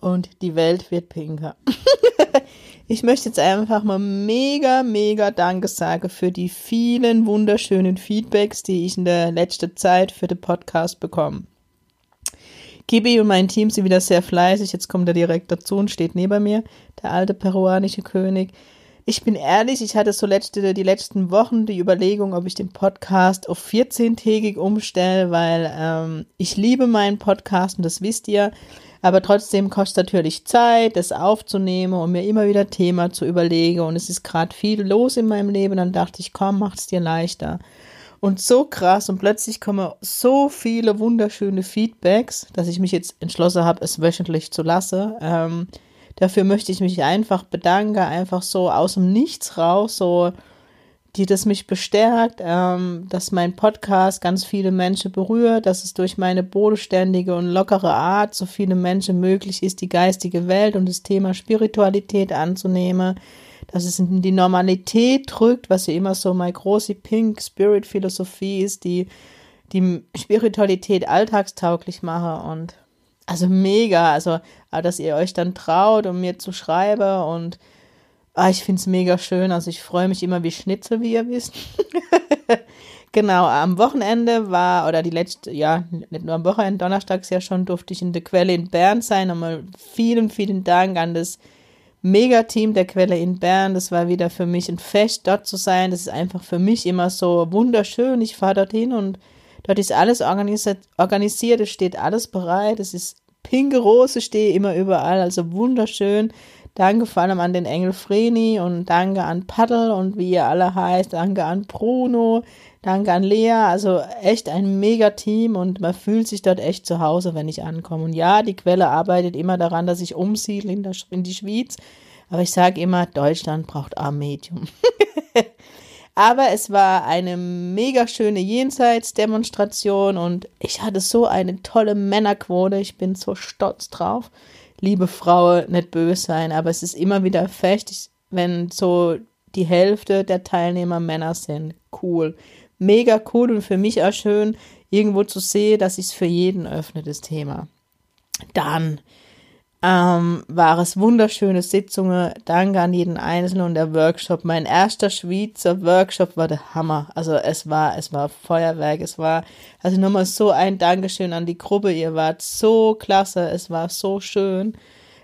und die Welt wird pinker. ich möchte jetzt einfach mal mega, mega Danke sagen für die vielen wunderschönen Feedbacks, die ich in der letzten Zeit für den Podcast bekomme. Gibi und mein Team sind wieder sehr fleißig. Jetzt kommt er direkt dazu und steht neben mir, der alte peruanische König. Ich bin ehrlich, ich hatte so letzte, die letzten Wochen die Überlegung, ob ich den Podcast auf 14-tägig umstelle, weil ähm, ich liebe meinen Podcast und das wisst ihr. Aber trotzdem kostet natürlich Zeit, das aufzunehmen und mir immer wieder Thema zu überlegen. Und es ist gerade viel los in meinem Leben. Dann dachte ich, komm, mach es dir leichter. Und so krass und plötzlich kommen so viele wunderschöne Feedbacks, dass ich mich jetzt entschlossen habe, es wöchentlich zu lassen. Ähm, dafür möchte ich mich einfach bedanken, einfach so aus dem Nichts raus, so die das mich bestärkt, ähm, dass mein Podcast ganz viele Menschen berührt, dass es durch meine bodenständige und lockere Art so viele Menschen möglich ist, die geistige Welt und das Thema Spiritualität anzunehmen, dass es in die Normalität drückt, was ja immer so meine große Pink Spirit Philosophie ist, die die Spiritualität alltagstauglich mache und also mega, also dass ihr euch dann traut, um mir zu schreiben und Ah, ich finde es mega schön. Also ich freue mich immer wie Schnitzel, wie ihr wisst. genau, am Wochenende war, oder die letzte, ja, nicht nur am Wochenende, donnerstags ja schon, durfte ich in der Quelle in Bern sein. Nochmal vielen, vielen Dank an das Megateam der Quelle in Bern. Das war wieder für mich ein Fest, dort zu sein. Das ist einfach für mich immer so wunderschön. Ich fahre dorthin und dort ist alles organisiert, es steht alles bereit. Es ist pinke Rose, stehe immer überall, also wunderschön. Danke vor allem an den Engel Vreni und danke an Paddel und wie ihr alle heißt. Danke an Bruno, danke an Lea. Also echt ein mega Team und man fühlt sich dort echt zu Hause, wenn ich ankomme. Und ja, die Quelle arbeitet immer daran, dass ich umsiedle in, in die Schweiz. Aber ich sage immer, Deutschland braucht ein Medium. Aber es war eine mega schöne Jenseitsdemonstration und ich hatte so eine tolle Männerquote. Ich bin so stolz drauf liebe Frau, nicht böse sein, aber es ist immer wieder fest, wenn so die Hälfte der Teilnehmer Männer sind. Cool. Mega cool und für mich auch schön, irgendwo zu sehen, dass es für jeden öffnet, das Thema. Dann ähm, war es wunderschöne Sitzungen. Danke an jeden Einzelnen und der Workshop. Mein erster Schweizer Workshop war der Hammer. Also es war, es war Feuerwerk. Es war, also nochmal so ein Dankeschön an die Gruppe. Ihr wart so klasse. Es war so schön.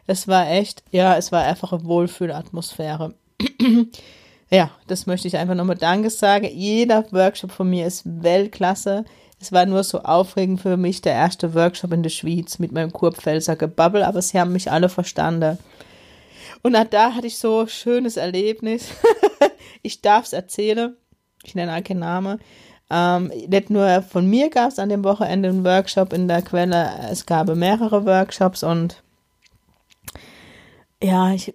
Es war echt, ja, es war einfach eine Wohlfühlatmosphäre. ja, das möchte ich einfach nochmal Danke sagen. Jeder Workshop von mir ist Weltklasse. Es war nur so aufregend für mich, der erste Workshop in der Schweiz mit meinem Kurpfälzer Gebabbel, aber sie haben mich alle verstanden. Und da hatte ich so ein schönes Erlebnis. ich darf es erzählen. Ich nenne auch keinen Namen. Ähm, nicht nur von mir gab es an dem Wochenende einen Workshop in der Quelle, es gab mehrere Workshops und ja, ich,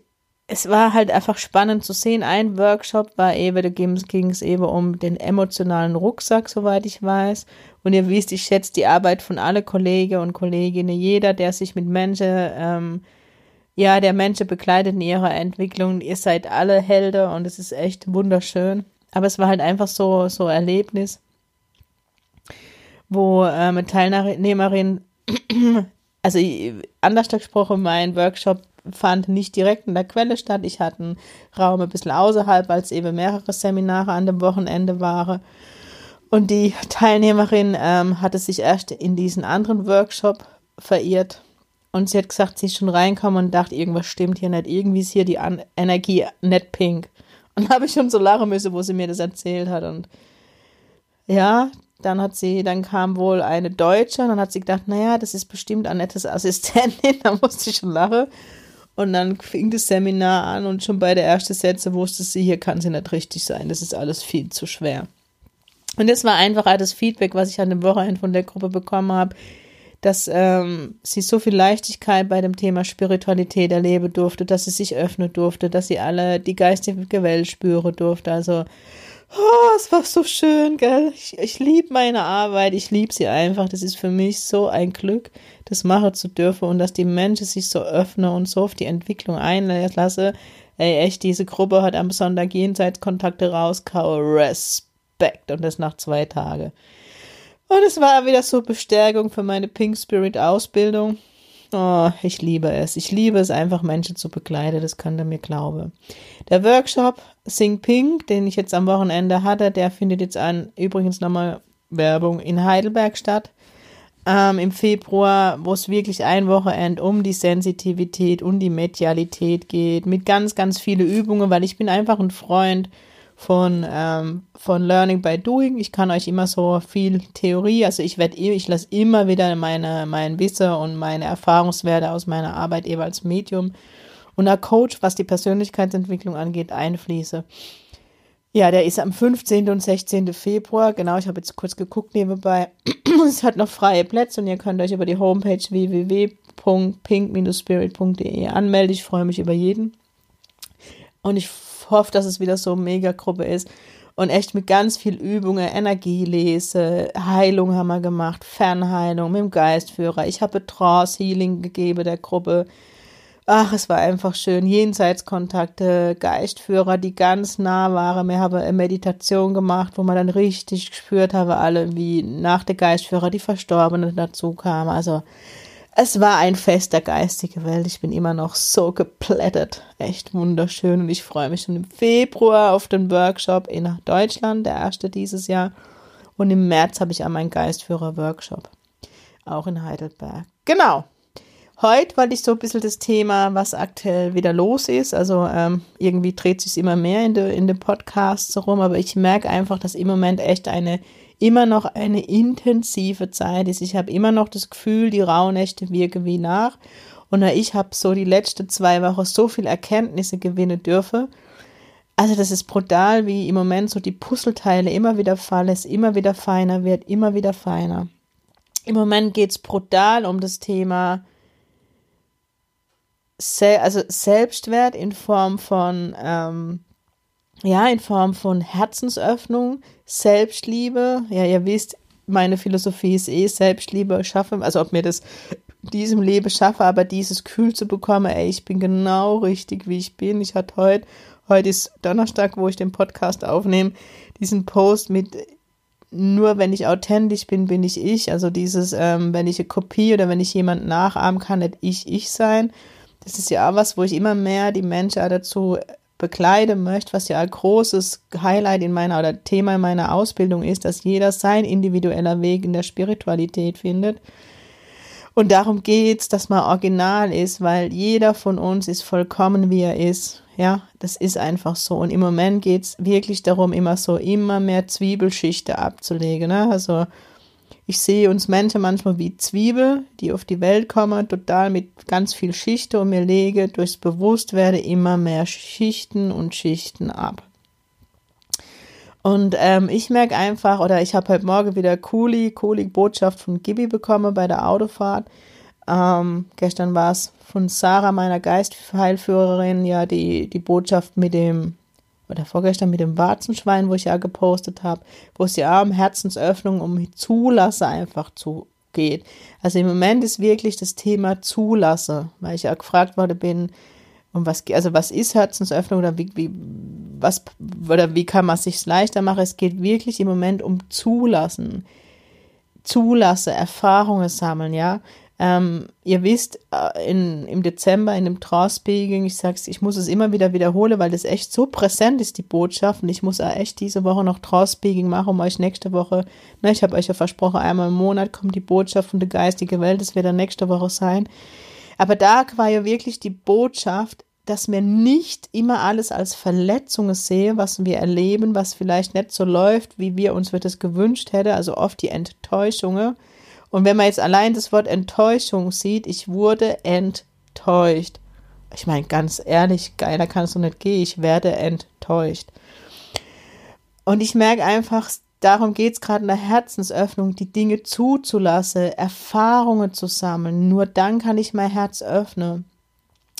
es war halt einfach spannend zu sehen. Ein Workshop war eben, da ging es eben um den emotionalen Rucksack, soweit ich weiß. Und ihr wisst, ich schätze die Arbeit von alle Kollegen und Kolleginnen, jeder, der sich mit Menschen, ähm, ja, der Menschen begleitet in ihrer Entwicklung. Ihr seid alle Helden und es ist echt wunderschön. Aber es war halt einfach so, so Erlebnis, wo äh, eine Teilnehmerin, also anders gesprochen, mein Workshop fand nicht direkt in der Quelle statt. Ich hatte einen Raum ein bisschen außerhalb, als eben mehrere Seminare an dem Wochenende waren. Und die Teilnehmerin ähm, hatte sich erst in diesen anderen Workshop verirrt. Und sie hat gesagt, sie ist schon reinkommen und dachte, irgendwas stimmt hier nicht. Irgendwie ist hier die An Energie nicht pink. Und habe ich schon so lachen müssen, wo sie mir das erzählt hat. Und ja, dann hat sie, dann kam wohl eine Deutsche, und dann hat sie gedacht, naja, das ist bestimmt Annettes Assistentin, da musste ich schon lachen. Und dann fing das Seminar an und schon bei der ersten Sätze wusste sie, hier kann sie nicht richtig sein. Das ist alles viel zu schwer. Und das war einfach das Feedback, was ich an dem Wochenende von der Gruppe bekommen habe. dass ähm, sie so viel Leichtigkeit bei dem Thema Spiritualität erleben durfte, dass sie sich öffnen durfte, dass sie alle die geistige Welt spüren durfte. Also, oh, es war so schön, gell? Ich, ich liebe meine Arbeit, ich liebe sie einfach. Das ist für mich so ein Glück, das machen zu dürfen und dass die Menschen sich so öffnen und so auf die Entwicklung einlassen. Ey, echt, diese Gruppe hat am Sonntag Jenseitskontakte rausgehauen. Respekt. Und das nach zwei Tagen. Und es war wieder so Bestärkung für meine Pink Spirit Ausbildung. Oh, ich liebe es. Ich liebe es einfach, Menschen zu begleiten. Das kann er mir glauben. Der Workshop Sing Pink, den ich jetzt am Wochenende hatte, der findet jetzt an, übrigens nochmal Werbung, in Heidelberg statt. Ähm, Im Februar, wo es wirklich ein Wochenende um die Sensitivität und die Medialität geht, mit ganz, ganz viele Übungen, weil ich bin einfach ein Freund von, ähm, von Learning by Doing. Ich kann euch immer so viel Theorie, also ich werde, ich lasse immer wieder meine, mein Wissen und meine Erfahrungswerte aus meiner Arbeit jeweils Medium und der Coach, was die Persönlichkeitsentwicklung angeht, einfließe. Ja, der ist am 15. und 16. Februar. Genau, ich habe jetzt kurz geguckt nebenbei. es hat noch freie Plätze und ihr könnt euch über die Homepage www.pink-spirit.de anmelden. Ich freue mich über jeden. Und ich hoffe, dass es wieder so eine Mega-Gruppe ist. Und echt mit ganz viel Übungen, Energielese, Heilung haben wir gemacht, Fernheilung mit dem Geistführer. Ich habe Trance-Healing gegeben der Gruppe. Ach, es war einfach schön. Jenseitskontakte, Geistführer, die ganz nah waren. Wir haben eine Meditation gemacht, wo man dann richtig gespürt habe, alle, wie nach der Geistführer die Verstorbenen dazu kamen. Also, es war ein Fest der geistigen Welt. Ich bin immer noch so geplättet. Echt wunderschön. Und ich freue mich schon im Februar auf den Workshop in Deutschland, der erste dieses Jahr. Und im März habe ich auch meinen Geistführer-Workshop. Auch in Heidelberg. Genau. Heute wollte ich so ein bisschen das Thema, was aktuell wieder los ist. Also ähm, irgendwie dreht sich immer mehr in, de, in den Podcasts rum, aber ich merke einfach, dass im Moment echt eine immer noch eine intensive Zeit ist. Ich habe immer noch das Gefühl, die Rauhnächte wirken wie nach. Und ich habe so die letzten zwei Wochen so viel Erkenntnisse gewinnen dürfen. Also das ist brutal, wie im Moment so die Puzzleteile immer wieder fallen, es immer wieder feiner wird, immer wieder feiner. Im Moment geht es brutal um das Thema Se also Selbstwert in Form von ähm, ja, in Form von Herzensöffnung, Selbstliebe. Ja, ihr wisst, meine Philosophie ist eh Selbstliebe schaffen, also ob mir das diesem Leben schaffe, aber dieses Kühl zu bekommen, ey, ich bin genau richtig, wie ich bin. Ich hatte heute, heute ist Donnerstag, wo ich den Podcast aufnehme, diesen Post mit nur wenn ich authentisch bin, bin ich ich. Also dieses, ähm, wenn ich eine Kopie oder wenn ich jemand nachahmen kann, nicht ich ich sein. Das ist ja auch was, wo ich immer mehr die Menschen dazu bekleiden möchte, was ja ein großes Highlight in meiner oder Thema in meiner Ausbildung ist, dass jeder sein individueller Weg in der Spiritualität findet. Und darum geht's, dass man original ist, weil jeder von uns ist vollkommen, wie er ist. Ja, das ist einfach so. Und im Moment geht's wirklich darum, immer so immer mehr Zwiebelschichte abzulegen. Ne? Also ich sehe uns Menschen manchmal wie Zwiebel, die auf die Welt kommen, total mit ganz viel Schichte und mir lege durchs Bewusstwerden immer mehr Schichten und Schichten ab. Und ähm, ich merke einfach, oder ich habe heute Morgen wieder coole, coole Botschaft von Gibi bekommen bei der Autofahrt. Ähm, gestern war es von Sarah, meiner Geistheilführerin, ja, die, die Botschaft mit dem oder vorgestern mit dem Warzenschwein, wo ich ja gepostet habe, wo es ja um Herzensöffnung, um Zulasse einfach zu geht. Also im Moment ist wirklich das Thema Zulasse, weil ich ja gefragt worden bin, um was also was ist Herzensöffnung oder wie, wie was oder wie kann man es sich leichter machen? Es geht wirklich im Moment um Zulassen. Zulasse, Erfahrungen sammeln, ja. Ähm, ihr wisst, äh, in, im Dezember in dem Trance-Speaking, ich sag's, ich muss es immer wieder wiederholen, weil das echt so präsent ist, die Botschaft. Und ich muss auch echt diese Woche noch Trance-Speaking machen, um euch nächste Woche, ne, ich habe euch ja versprochen, einmal im Monat kommt die Botschaft von der geistigen Welt, das wird dann nächste Woche sein. Aber da war ja wirklich die Botschaft, dass wir nicht immer alles als Verletzungen sehen, was wir erleben, was vielleicht nicht so läuft, wie wir uns das gewünscht hätten, also oft die Enttäuschungen, und wenn man jetzt allein das Wort Enttäuschung sieht, ich wurde enttäuscht. Ich meine, ganz ehrlich, geiler kann es doch nicht gehen. Ich werde enttäuscht. Und ich merke einfach, darum geht es gerade in der Herzensöffnung, die Dinge zuzulassen, Erfahrungen zu sammeln. Nur dann kann ich mein Herz öffnen.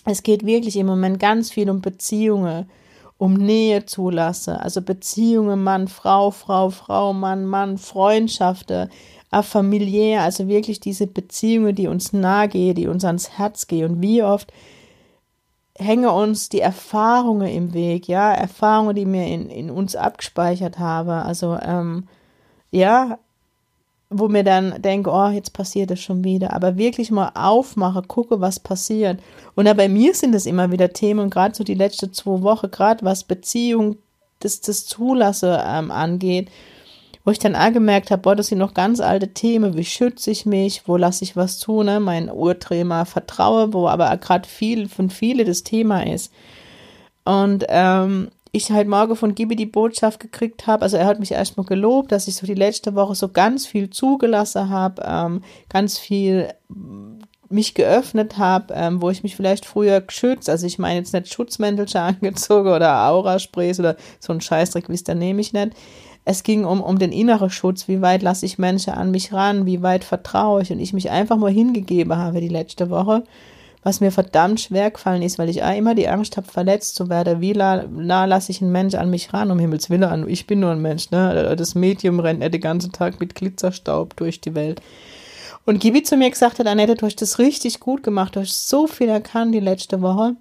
Es geht wirklich im Moment ganz viel um Beziehungen, um Nähe zulassen. Also Beziehungen Mann, Frau, Frau, Frau, Mann, Mann, Freundschaften, familiär, also wirklich diese Beziehungen, die uns nahe gehen, die uns ans Herz gehen. Und wie oft hängen uns die Erfahrungen im Weg, ja, Erfahrungen, die mir in, in uns abgespeichert habe. Also, ähm, ja, wo mir dann denke, oh, jetzt passiert das schon wieder. Aber wirklich mal aufmache, gucke, was passiert. Und bei mir sind es immer wieder Themen, gerade so die letzten zwei Wochen, gerade was Beziehung, das, das Zulasse ähm, angeht, wo ich dann auch gemerkt habe, boah, das sind noch ganz alte Themen, wie schütze ich mich, wo lasse ich was tun, ne? mein Urthema Vertraue, wo aber gerade viel von viele das Thema ist. Und ähm, ich halt morgen von Gibi die Botschaft gekriegt habe, also er hat mich erstmal gelobt, dass ich so die letzte Woche so ganz viel zugelassen habe, ähm, ganz viel mich geöffnet habe, ähm, wo ich mich vielleicht früher geschützt, also ich meine jetzt nicht Schutzmäntelchen angezogen oder Aura-Sprays oder so ein Scheißdreck, wie es da nehme ich nicht. Es ging um, um den inneren Schutz, wie weit lasse ich Menschen an mich ran, wie weit vertraue ich und ich mich einfach mal hingegeben habe die letzte Woche was mir verdammt schwer gefallen ist, weil ich immer die Angst habe, verletzt zu werden. Wie nah, nah lasse ich einen Mensch an mich ran, um Himmels Willen? Ich bin nur ein Mensch, ne? Das Medium rennt nicht den ganzen Tag mit Glitzerstaub durch die Welt. Und Gibi zu mir gesagt hat, Annette, du hast das richtig gut gemacht, du hast so viel erkannt die letzte Woche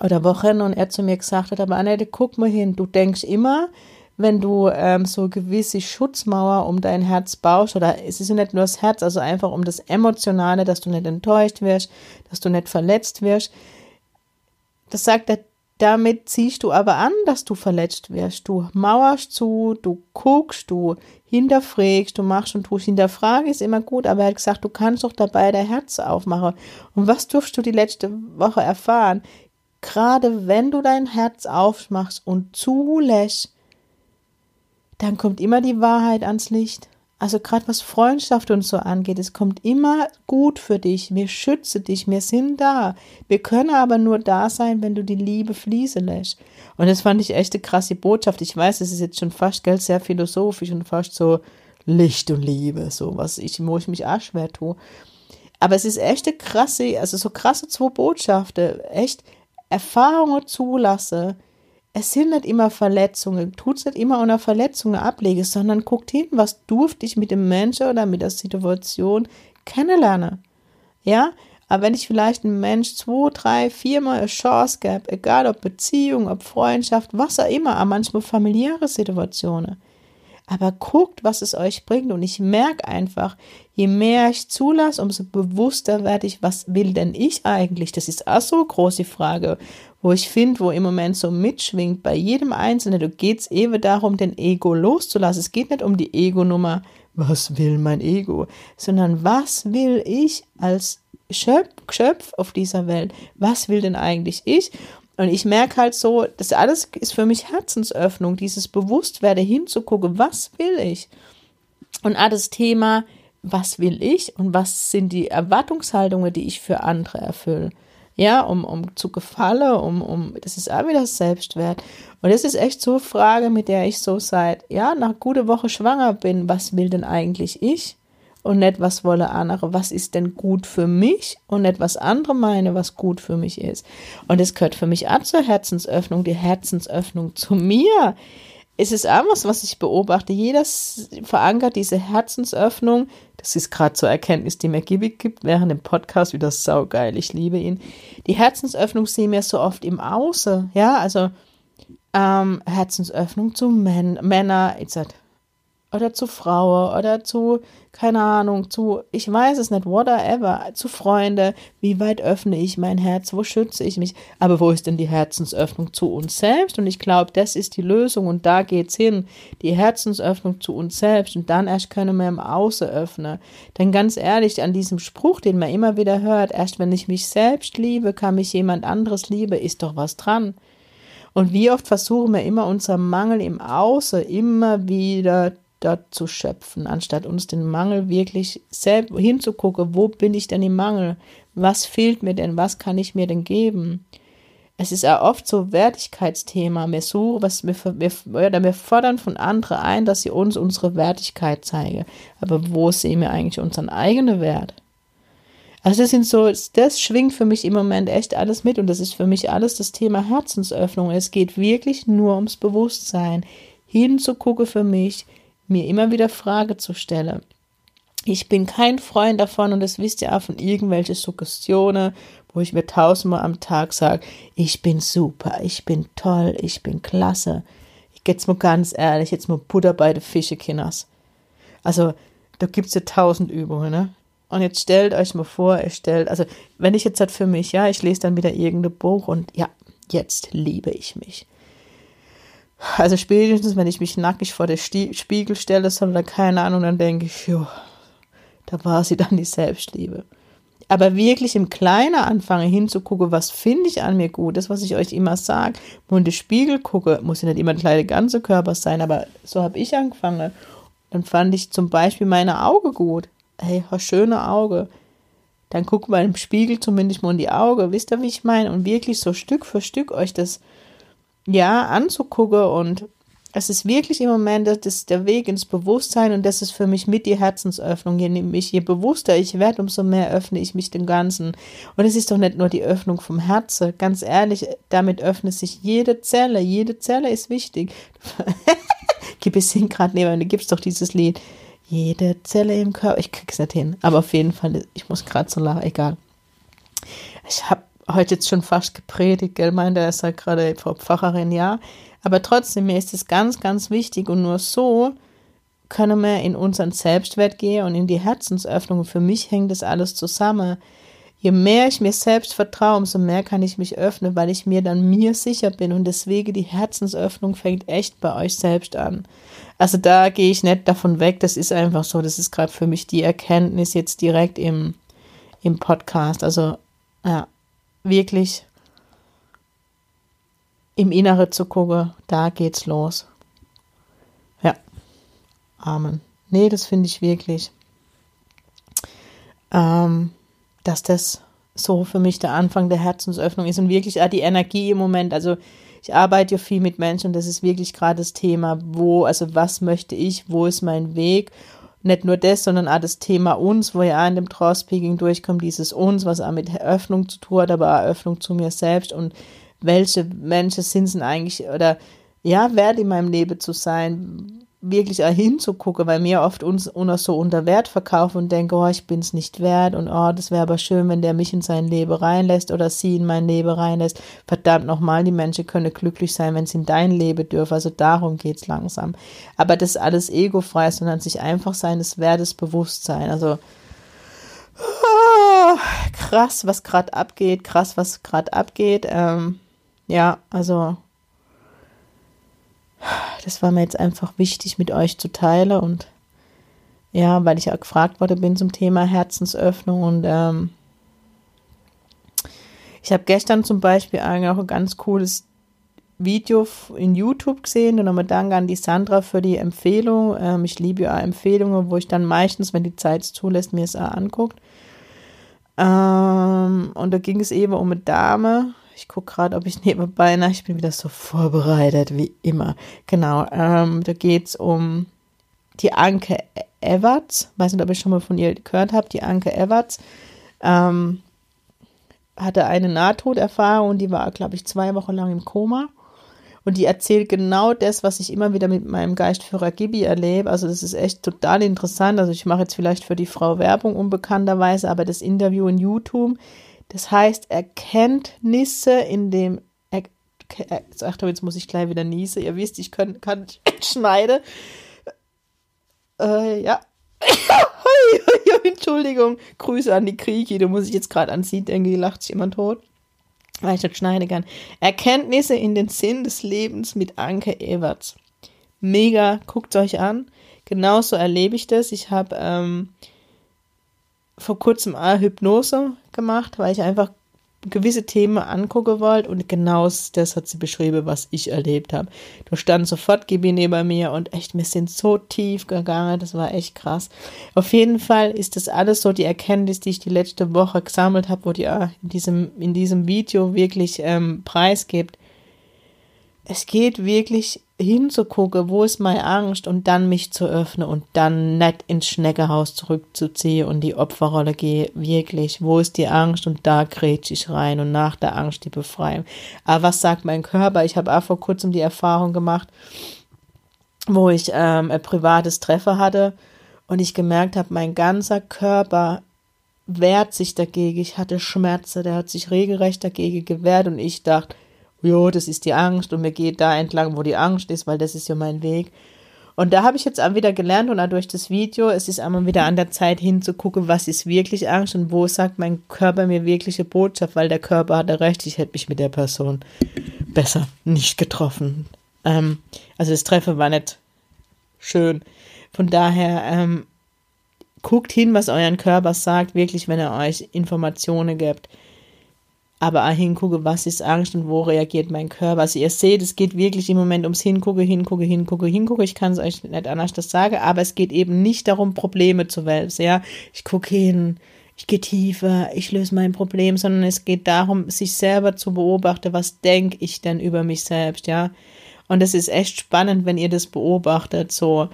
oder Wochen und er zu mir gesagt hat, aber Annette, guck mal hin, du denkst immer, wenn du ähm, so gewisse Schutzmauer um dein Herz baust, oder es ist ja nicht nur das Herz, also einfach um das Emotionale, dass du nicht enttäuscht wirst, dass du nicht verletzt wirst. Das sagt er, damit ziehst du aber an, dass du verletzt wirst. Du mauerst zu, du guckst, du hinterfragst, du machst und tust. Hinterfrage ist immer gut, aber er hat gesagt, du kannst doch dabei dein Herz aufmachen. Und was durfst du die letzte Woche erfahren? Gerade wenn du dein Herz aufmachst und zulässt, dann kommt immer die Wahrheit ans Licht. Also gerade was Freundschaft und so angeht, es kommt immer gut für dich. Wir schützen dich, wir sind da. Wir können aber nur da sein, wenn du die Liebe fließen lässt. Und das fand ich echt eine krasse Botschaft. Ich weiß, es ist jetzt schon fast gell, sehr philosophisch und fast so Licht und Liebe, so was ich, wo ich mich auch schwer tue. Aber es ist echt eine krasse, also so krasse zwei Botschaften, echt Erfahrungen zulasse, es sind nicht immer Verletzungen, tut es nicht immer unter Verletzungen ablegen, sondern guckt hin, was durfte ich mit dem Menschen oder mit der Situation kennenlernen. Ja, aber wenn ich vielleicht einem Mensch zwei, drei, viermal eine Chance gebe, egal ob Beziehung, ob Freundschaft, was auch immer, aber manchmal familiäre Situationen, aber guckt, was es euch bringt. Und ich merke einfach, je mehr ich zulasse, umso bewusster werde ich, was will denn ich eigentlich? Das ist auch so eine große Frage, wo ich finde, wo im Moment so mitschwingt bei jedem Einzelnen. Du geht's eben darum, den Ego loszulassen. Es geht nicht um die Ego-Nummer, was will mein Ego, sondern was will ich als Schöpf auf dieser Welt? Was will denn eigentlich ich? Und ich merke halt so, das alles ist für mich Herzensöffnung, dieses Bewusstwerde hinzugucken, was will ich? Und auch das Thema, was will ich und was sind die Erwartungshaltungen, die ich für andere erfülle? Ja, um, um zu gefallen, um, um, das ist auch wieder Selbstwert. Und das ist echt so eine Frage, mit der ich so seit, ja, nach gute Woche schwanger bin. Was will denn eigentlich ich? und nicht, was wolle andere, was ist denn gut für mich und nicht, was andere meine, was gut für mich ist. Und es gehört für mich auch zur Herzensöffnung, die Herzensöffnung zu mir. Es ist auch was, ich beobachte. Jeder verankert diese Herzensöffnung. Das ist gerade zur Erkenntnis, die mir Gibi gibt während dem Podcast wieder saugeil. Ich liebe ihn. Die Herzensöffnung sehen wir so oft im Außen. Ja, also ähm, Herzensöffnung zu Män Männer, etc oder zu Frauen oder zu, keine Ahnung, zu, ich weiß es nicht, whatever, zu Freunde, wie weit öffne ich mein Herz, wo schütze ich mich, aber wo ist denn die Herzensöffnung zu uns selbst? Und ich glaube, das ist die Lösung und da geht's hin, die Herzensöffnung zu uns selbst und dann erst können wir im Außen öffnen. Denn ganz ehrlich, an diesem Spruch, den man immer wieder hört, erst wenn ich mich selbst liebe, kann mich jemand anderes liebe, ist doch was dran. Und wie oft versuchen wir immer unser Mangel im Außen immer wieder dort zu schöpfen, anstatt uns den Mangel wirklich selbst hinzugucken, wo bin ich denn im Mangel? Was fehlt mir denn? Was kann ich mir denn geben? es ist ja oft so Wertigkeitsthema. Wir suchen, was wir, wir, oder wir fordern von anderen ein, dass sie uns unsere Wertigkeit zeigen. Aber wo sehen wir eigentlich unseren eigenen Wert? Also das sind so, das schwingt für mich im Moment echt alles mit und das ist für mich alles das Thema Herzensöffnung. Es geht wirklich nur ums Bewusstsein, hinzugucken für mich, mir immer wieder Frage zu stellen. Ich bin kein Freund davon und das wisst ihr auch von irgendwelchen Suggestionen, wo ich mir tausendmal am Tag sage, ich bin super, ich bin toll, ich bin klasse. Jetzt mal ganz ehrlich, jetzt mal Butter bei den Fische, Kinders. Also, da gibt es ja tausend Übungen, ne? Und jetzt stellt euch mal vor, ihr stellt, also wenn ich jetzt halt für mich, ja, ich lese dann wieder irgendein Buch und ja, jetzt liebe ich mich. Also spätestens, wenn ich mich nackig vor den Spiegel stelle, sondern keine Ahnung, dann denke ich, jo, da war sie dann die Selbstliebe. Aber wirklich im Kleinen anfange hinzugucken, was finde ich an mir gut, das, was ich euch immer sage, wo in den Spiegel gucke, muss ja nicht immer der ganze Körper sein, aber so habe ich angefangen. Dann fand ich zum Beispiel meine Augen gut hey, schöne Auge. Dann guckt mal im Spiegel zumindest mal in die Augen. Wisst ihr, wie ich meine? Und wirklich so Stück für Stück euch das, ja, anzugucken. Und es ist wirklich im Moment das ist der Weg ins Bewusstsein. Und das ist für mich mit die Herzensöffnung. Je, mich, je bewusster ich werde, umso mehr öffne ich mich dem Ganzen. Und es ist doch nicht nur die Öffnung vom Herzen. Ganz ehrlich, damit öffnet sich jede Zelle. Jede Zelle ist wichtig. Gib es hin gerade neben, gibt es doch dieses Lied jede Zelle im Körper. Ich krieg's nicht hin. Aber auf jeden Fall, ich muss gerade so lachen, egal. Ich habe heute jetzt schon fast gepredigt, gell, meint er ist halt gerade Frau Pfarrerin, ja. Aber trotzdem, mir ist es ganz, ganz wichtig und nur so können wir in unseren Selbstwert gehen und in die Herzensöffnung. Für mich hängt das alles zusammen. Je mehr ich mir selbst vertraue, umso mehr kann ich mich öffnen, weil ich mir dann mir sicher bin. Und deswegen die Herzensöffnung fängt echt bei euch selbst an. Also da gehe ich nicht davon weg. Das ist einfach so. Das ist gerade für mich die Erkenntnis jetzt direkt im, im Podcast. Also ja, wirklich im Innere zu gucken, da geht's los. Ja. Amen. Nee, das finde ich wirklich. Ähm, dass das so für mich der Anfang der Herzensöffnung ist und wirklich auch die Energie im Moment. Also ich arbeite ja viel mit Menschen und das ist wirklich gerade das Thema, wo, also was möchte ich, wo ist mein Weg? Nicht nur das, sondern auch das Thema uns, wo ja auch in dem Trauspiegeln durchkommt, dieses uns, was auch mit Öffnung zu tun hat, aber auch Öffnung zu mir selbst und welche Menschen sind es eigentlich oder ja, wert in meinem Leben zu sein, wirklich auch hinzugucken, weil mir oft uns, uns so unter Wert verkaufen und denke, oh, ich bin es nicht wert und oh, das wäre aber schön, wenn der mich in sein Leben reinlässt oder sie in mein Leben reinlässt. Verdammt nochmal, die Menschen können glücklich sein, wenn sie in dein Leben dürfen. Also darum geht's langsam. Aber das alles egofrei, sondern sich einfach seines Wertes bewusst sein. Also oh, krass, was gerade abgeht, krass, was gerade abgeht. Ähm, ja, also das war mir jetzt einfach wichtig mit euch zu teilen und ja, weil ich auch gefragt worden bin zum Thema Herzensöffnung und ähm, ich habe gestern zum Beispiel auch ein ganz cooles Video in YouTube gesehen und nochmal Dank an die Sandra für die Empfehlung. Ähm, ich liebe ja Empfehlungen, wo ich dann meistens, wenn die Zeit es zulässt, mir es auch anguckt. Ähm, und da ging es eben um eine Dame, ich gucke gerade, ob ich nebenbei, na, ich bin wieder so vorbereitet wie immer. Genau, ähm, da geht es um die Anke Everts. Weiß nicht, ob ich schon mal von ihr gehört habe. Die Anke Everts ähm, hatte eine Nahtoderfahrung und die war, glaube ich, zwei Wochen lang im Koma. Und die erzählt genau das, was ich immer wieder mit meinem Geistführer Gibi erlebe. Also das ist echt total interessant. Also ich mache jetzt vielleicht für die Frau Werbung unbekannterweise, aber das Interview in YouTube das heißt, Erkenntnisse in dem er äh, Achtung, jetzt muss ich gleich wieder niesen. Ihr wisst, ich kann, kann schneide. Äh, ja. Entschuldigung. Grüße an die Kriechi. Da muss ich jetzt gerade an sie denken. Lacht sich immer tot. Weil ich nicht schneiden kann. Erkenntnisse in den Sinn des Lebens mit Anke Everts. Mega. Guckt euch an. Genauso erlebe ich das. Ich habe ähm, vor kurzem eine Hypnose gemacht, weil ich einfach gewisse Themen angucken wollt und genau das hat sie beschrieben, was ich erlebt habe. Du stand sofort Gibi neben mir und echt, wir sind so tief gegangen, das war echt krass. Auf jeden Fall ist das alles so die Erkenntnis, die ich die letzte Woche gesammelt habe, wo die in diesem, in diesem Video wirklich ähm, preisgibt es geht wirklich hinzugucken, wo ist meine Angst und dann mich zu öffnen und dann nicht ins Schneckehaus zurückzuziehen und die Opferrolle gehe, wirklich, wo ist die Angst und da grätsch ich rein und nach der Angst die Befreiung. Aber was sagt mein Körper? Ich habe auch vor kurzem die Erfahrung gemacht, wo ich ähm, ein privates Treffer hatte und ich gemerkt habe, mein ganzer Körper wehrt sich dagegen. Ich hatte Schmerzen, der hat sich regelrecht dagegen gewehrt und ich dachte, jo, das ist die Angst und mir geht da entlang, wo die Angst ist, weil das ist ja mein Weg. Und da habe ich jetzt auch wieder gelernt und auch durch das Video, es ist einmal wieder an der Zeit hinzugucken, was ist wirklich Angst und wo sagt mein Körper mir wirkliche Botschaft, weil der Körper hatte recht, ich hätte mich mit der Person besser nicht getroffen. Ähm, also das Treffen war nicht schön. Von daher ähm, guckt hin, was euren Körper sagt, wirklich, wenn er euch Informationen gibt aber auch hingucke, was ist Angst und wo reagiert mein Körper. Also ihr seht, es geht wirklich im Moment ums Hingucke, Hingucke, Hingucke, Hingucke. Ich kann es euch nicht anders das sagen, aber es geht eben nicht darum, Probleme zu wälzen. Ja, ich gucke hin, ich gehe tiefer, ich löse mein Problem, sondern es geht darum, sich selber zu beobachten, was denke ich denn über mich selbst, ja. Und es ist echt spannend, wenn ihr das beobachtet, so,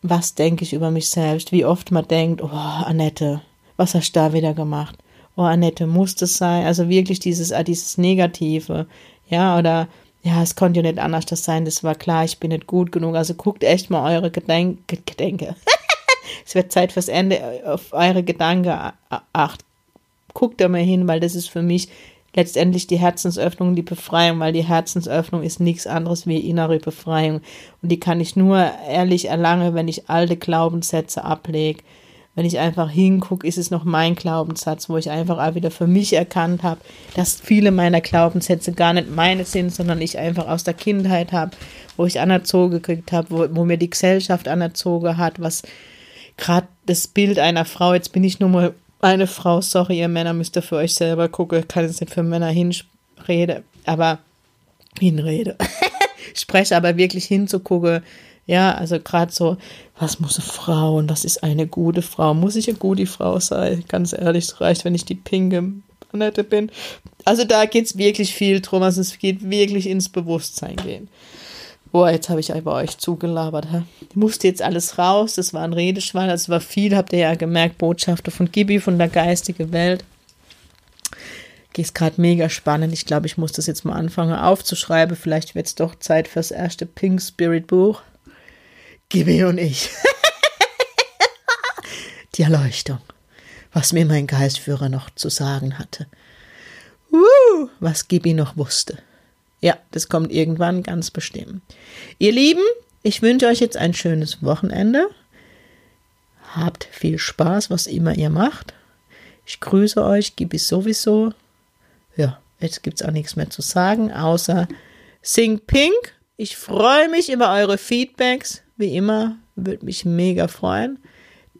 was denke ich über mich selbst, wie oft man denkt, oh, Annette, was hast du da wieder gemacht? Oh Annette, muss das sein? Also wirklich dieses, ah, dieses Negative, ja, oder ja, es konnte ja nicht anders das sein, das war klar, ich bin nicht gut genug. Also guckt echt mal eure Gedenk Gedenke. es wird Zeit fürs Ende auf eure Gedanken acht. Guckt da mal hin, weil das ist für mich letztendlich die Herzensöffnung, die Befreiung, weil die Herzensöffnung ist nichts anderes wie innere Befreiung. Und die kann ich nur ehrlich erlangen, wenn ich alte Glaubenssätze ablege wenn ich einfach hingucke, ist es noch mein Glaubenssatz, wo ich einfach auch wieder für mich erkannt habe, dass viele meiner Glaubenssätze gar nicht meine sind, sondern ich einfach aus der Kindheit habe, wo ich anerzogen gekriegt habe, wo, wo mir die Gesellschaft anerzogen hat, was gerade das Bild einer Frau, jetzt bin ich nur mal eine Frau, sorry, ihr Männer müsst ihr für euch selber gucken, kann es nicht für Männer hinrede, aber hinrede. ich spreche aber wirklich hinzugucken, ja, also gerade so, was muss eine Frau und was ist eine gute Frau? Muss ich eine gute Frau sein? Ganz ehrlich, es reicht, wenn ich die pinke Annette bin. Also da geht es wirklich viel drum. Also es geht wirklich ins Bewusstsein gehen. Boah, jetzt habe ich aber euch zugelabert. Hä? Musste jetzt alles raus. Das war ein Redeschwall. Das war viel, habt ihr ja gemerkt. Botschafter von Gibi, von der geistigen Welt. Geht gerade mega spannend. Ich glaube, ich muss das jetzt mal anfangen aufzuschreiben. Vielleicht wird es doch Zeit fürs erste Pink Spirit Buch. Gibi und ich. Die Erleuchtung, was mir mein Geistführer noch zu sagen hatte. Uh, was Gibi noch wusste. Ja, das kommt irgendwann ganz bestimmt. Ihr Lieben, ich wünsche euch jetzt ein schönes Wochenende. Habt viel Spaß, was immer ihr macht. Ich grüße euch, Gibi sowieso. Ja, jetzt gibt es auch nichts mehr zu sagen, außer Sing Pink. Ich freue mich über eure Feedbacks. Wie immer, würde mich mega freuen.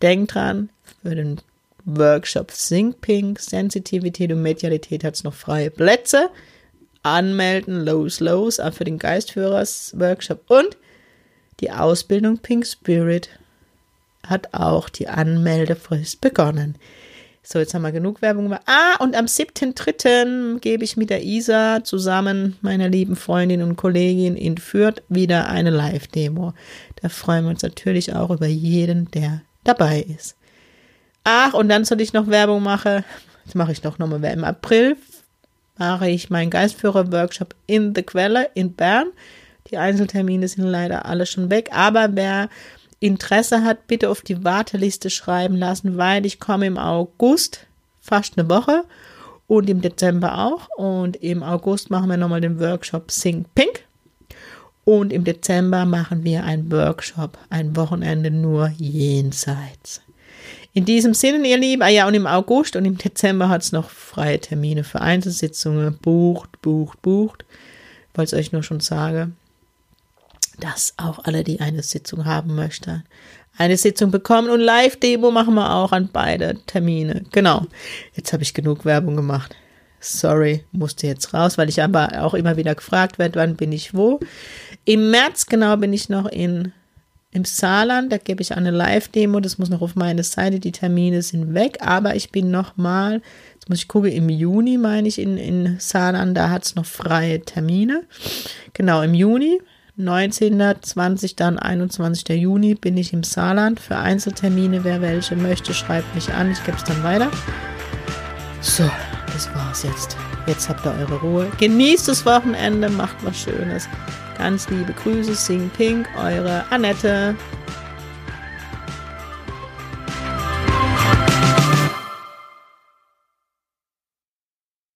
Denkt dran, für den Workshop Think Pink, Sensitivität und Medialität hat es noch freie Plätze. Anmelden, los, los, auch für den Geistführers-Workshop. Und die Ausbildung Pink Spirit hat auch die Anmeldefrist begonnen. So, jetzt haben wir genug Werbung gemacht. Ah, und am 7.3. gebe ich mit der Isa zusammen, meiner lieben Freundin und Kollegin in Fürth, wieder eine Live-Demo. Da freuen wir uns natürlich auch über jeden, der dabei ist. Ach, und dann soll ich noch Werbung machen. Jetzt mache ich doch nochmal. Im April mache ich meinen Geistführer-Workshop in the Quelle in Bern. Die Einzeltermine sind leider alle schon weg, aber wer Interesse hat, bitte auf die Warteliste schreiben lassen, weil ich komme im August, fast eine Woche, und im Dezember auch. Und im August machen wir nochmal den Workshop Sing Pink. Und im Dezember machen wir einen Workshop, ein Wochenende nur jenseits. In diesem Sinne, ihr Lieben, ah ja, und im August und im Dezember hat es noch freie Termine für Einzelsitzungen. Bucht, bucht, bucht. Weil ich euch nur schon sage dass auch alle, die eine Sitzung haben möchten, eine Sitzung bekommen und Live-Demo machen wir auch an beide Termine. Genau. Jetzt habe ich genug Werbung gemacht. Sorry, musste jetzt raus, weil ich aber auch immer wieder gefragt werde, wann bin ich wo. Im März genau bin ich noch in im Saarland, da gebe ich eine Live-Demo, das muss noch auf meine Seite, die Termine sind weg, aber ich bin noch mal, jetzt muss ich gucken, im Juni meine ich in, in Saarland, da hat es noch freie Termine. Genau, im Juni, 19., 20., dann 21. Juni bin ich im Saarland für Einzeltermine. Wer welche möchte, schreibt mich an, ich gebe es dann weiter. So, das war's jetzt. Jetzt habt ihr eure Ruhe. Genießt das Wochenende, macht was Schönes. Ganz liebe Grüße, Sing Pink, eure Annette.